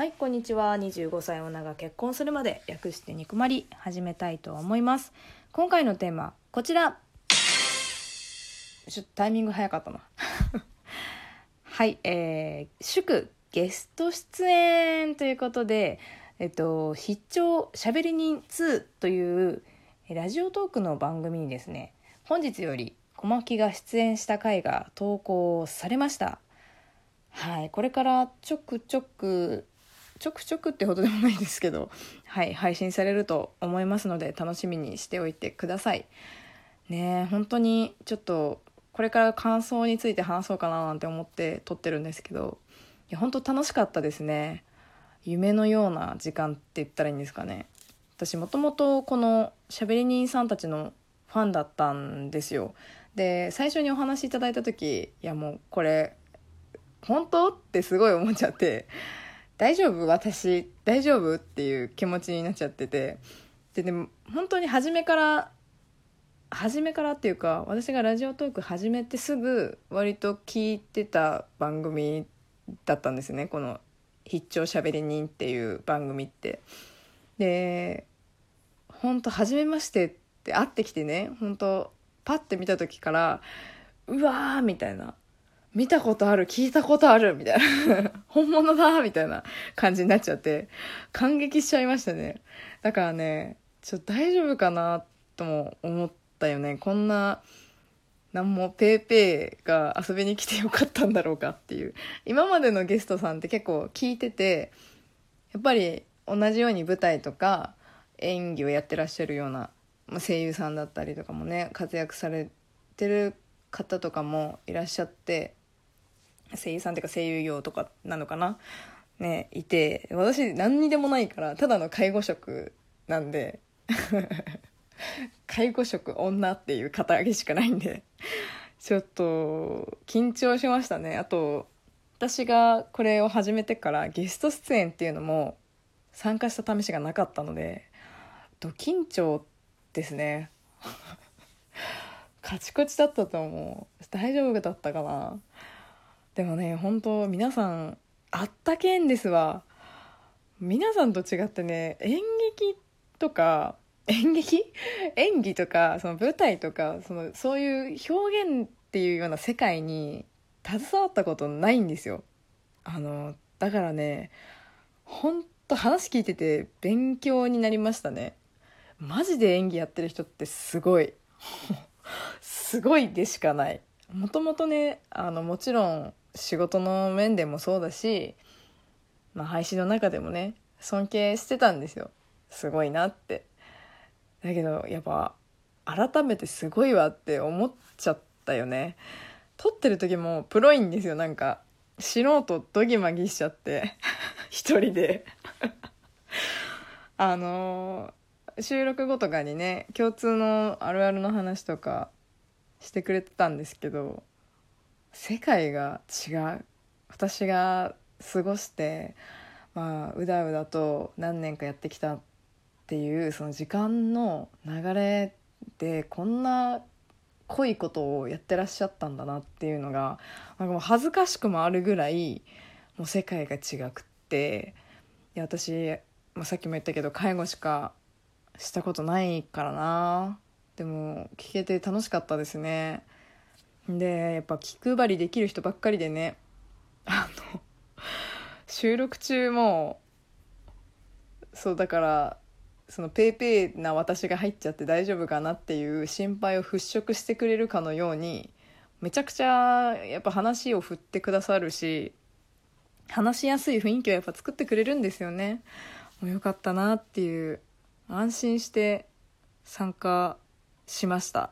はいこんにちは。25歳女が結婚するまで略して肉まり始めたいと思います。今回のテーマこちら。ちょっとタイミング早かったな。はいえー、祝ゲスト出演ということでえっと必聴しゃべり人2というラジオトークの番組にですね本日より小牧が出演した回が投稿されました。はいこれからちょくちょくちょくちょくってほどでもないですけど、はい、配信されると思いますので楽しみにしておいてください。ね本当にちょっとこれから感想について話そうかななんて思って撮ってるんですけどいや本当楽しかったですね。夢のような時間って言ったらいいんですかね。私もともとこのしゃべり人さんたちのファンだったんですよ。で最初にお話しいただいた時いやもうこれ本当？ってすごい思っちゃって。大丈夫？私大丈夫？っていう気持ちになっちゃってて。ででも本当に初めから初めからっていうか私がラジオトーク始めてすぐ割と聞いてた番組だったんですね。この「必聴しゃべり人」っていう番組って。で本当初めましてって会ってきてね本当パッて見た時からうわーみたいな。見たことある、聞いたことある、みたいな。本物だ、みたいな感じになっちゃって、感激しちゃいましたね。だからね、ちょっと大丈夫かな、とも思ったよね。こんな、なんもペーペーが遊びに来てよかったんだろうかっていう。今までのゲストさんって結構聞いてて、やっぱり同じように舞台とか演技をやってらっしゃるような声優さんだったりとかもね、活躍されてる方とかもいらっしゃって、声優さんっていうか声優業とかなのかな？ねいて私何にでもないからただの介護職なんで。介護職女っていう肩上げしかないんで。ちょっと緊張しましたね。あと私がこれを始めてからゲスト出演っていうのも参加した試しがなかったのでド緊張ですね。カチコチだったと思う。大丈夫だったかな？でもね本当皆さんあったけんですわ。皆さんと違ってね演劇とか演劇？演技とかその舞台とかそのそういう表現っていうような世界に携わったことないんですよ。あのだからねほんと話聞いてて勉強になりましたね。マジで演技やってる人ってすごい。すごいでしかない。もともとねあのもちろん仕事の面でもそうだし、まあ、配信の中でもね尊敬してたんですよ。すごいなって。だけどやっぱ改めてすごいわって思っちゃったよね。撮ってる時もプロいんですよ。なんか素人ドギマギしちゃって 一人で。あのー、収録後とかにね共通のあるあるの話とかしてくれてたんですけど世界が違う私が過ごしてまあうだうだと何年かやってきたっていうその時間の流れでこんな濃いことをやってらっしゃったんだなっていうのがなんかもう恥ずかしくもあるぐらいもう世界が違くっていや私、まあ、さっきも言ったけど介護しかしたことないからなでも聞けて楽しかったですね。でやっぱ気配りできる人ばっかりでねあの収録中もそうだからそのペーペーな私が入っちゃって大丈夫かなっていう心配を払拭してくれるかのようにめちゃくちゃやっぱ話を振ってくださるし話しやすい雰囲気をやっぱ作ってくれるんですよね。もうよかったなっていう安心して参加しました。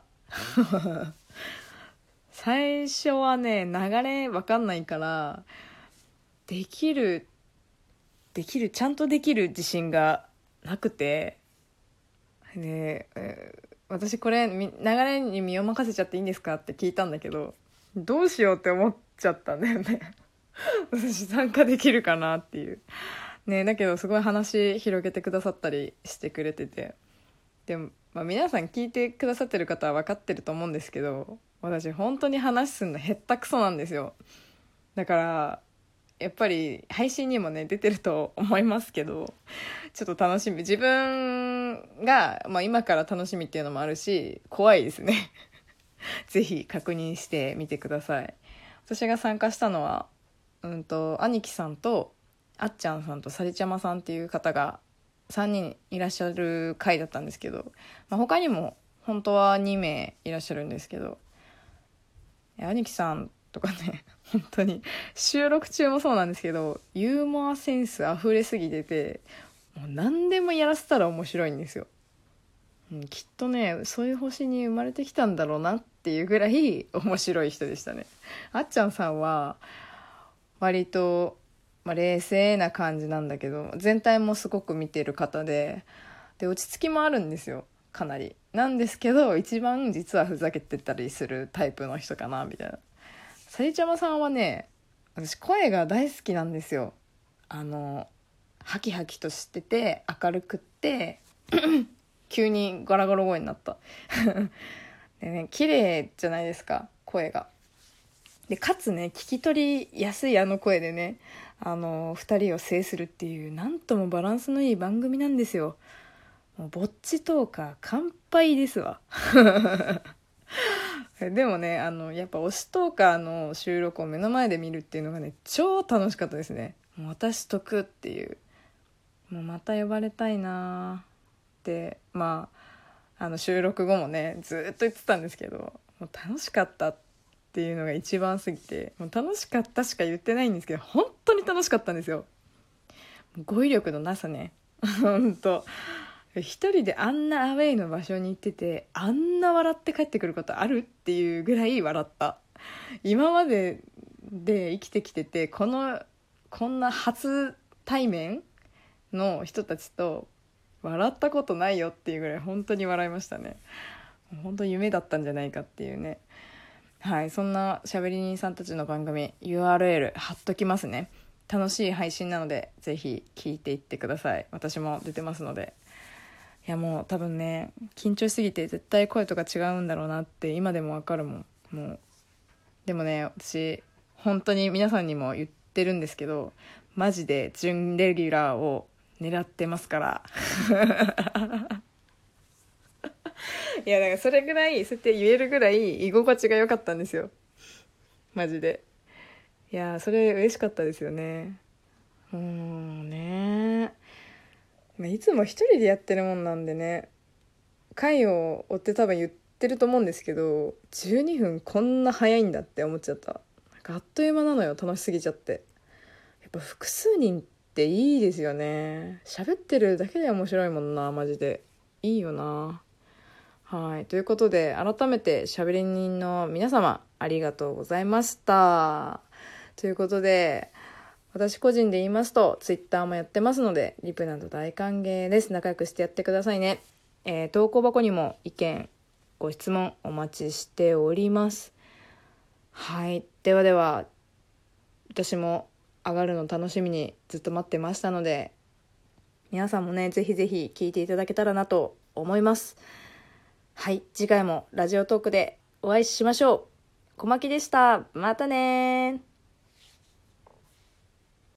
最初はね流れ分かんないからできるできるちゃんとできる自信がなくてで、え、私これ流れに身を任せちゃっていいんですかって聞いたんだけどどうしようって思っちゃったんだよね。私参加できるかなっていう。ねだけどすごい話広げてくださったりしてくれてて。でも、まあ、皆さん聞いてくださってる方は分かってると思うんですけど私本当に話すのへったくそなんですよ。だからやっぱり配信にもね出てると思いますけどちょっと楽しみ。自分が、まあ、今から楽しみっていうのもあるし怖いですね。ぜひ確認してみてください。私が参加したのはうんと兄貴さんとあっちゃんさんとさりちゃまさんっていう方が3人いらっしゃる回だったんですけど、まあ、他にも本当は2名いらっしゃるんですけど兄貴さんとかね 本当に。収録中もそうなんですけどユーモアセンス溢れすぎててもう何でもやらせたら面白いんですよ、うん、きっとねそういう星に生まれてきたんだろうなっていうぐらい 面白い人でしたね。あっちゃんさんは割と、まあ、冷静な感じなんだけど全体もすごく見てる方でで落ち着きもあるんですよ。かなりなんですけど一番実はふざけてたりするタイプの人かなみたいな。さりちゃまさんはね私声が大好きなんですよ。あのハキハキとしてて明るくって 急にガラガラ声になった。でね綺麗じゃないですか声が。でかつね聞き取りやすいあの声でねあの2人を制するっていうなんともバランスのいい番組なんですよ。もうぼっちトーカー乾杯ですわ。でもねあのやっぱ推しトーカーの収録を目の前で見るっていうのがね超楽しかったですね。もう私得っていう。もうまた呼ばれたいなって。まああの収録後もねずっと言ってたんですけどもう楽しかったっていうのが一番すぎてもう楽しかったしか言ってないんですけど本当に楽しかったんですよ。語彙力のなさね。本当。一人であんなアウェイの場所に行っててあんな笑って帰ってくることあるっていうぐらい笑った。今までで生きてきててこのこんな初対面の人たちと笑ったことないよっていうぐらい本当に笑いましたね。本当夢だったんじゃないかっていうね。はいそんなしゃべり人さんたちの番組 URL 貼っときますね。楽しい配信なのでぜひ聞いていってください。私も出てますので。いやもう多分ね緊張しすぎて絶対声とか違うんだろうなって今でもわかるもん。もうでもね私本当に皆さんにも言ってるんですけどマジで準レギュラーを狙ってますから。いやだからそれぐらいそうやって言えるぐらい居心地が良かったんですよ。マジで。いやそれ嬉しかったですよね。うんね。まあ、いつも一人でやってるもんなんでね回を追って多分言ってると思うんですけど12分こんな早いんだって思っちゃった。あっという間なのよ楽しすぎちゃって。やっぱ複数人っていいですよね。喋ってるだけで面白いもんなマジで。いいよな。はい。ということで改めてしゃべり人の皆様ありがとうございました。ということで私個人で言いますと、ツイッターもやってますので、リプなど大歓迎です。仲良くしてやってくださいね。えー、投稿箱にも意見、ご質問お待ちしております。はい。ではでは、私も上がるの楽しみにずっと待ってましたので、皆さんもね、ぜひぜひ聞いていただけたらなと思います。はい。次回もラジオトークでお会いしましょう。小牧でした。またね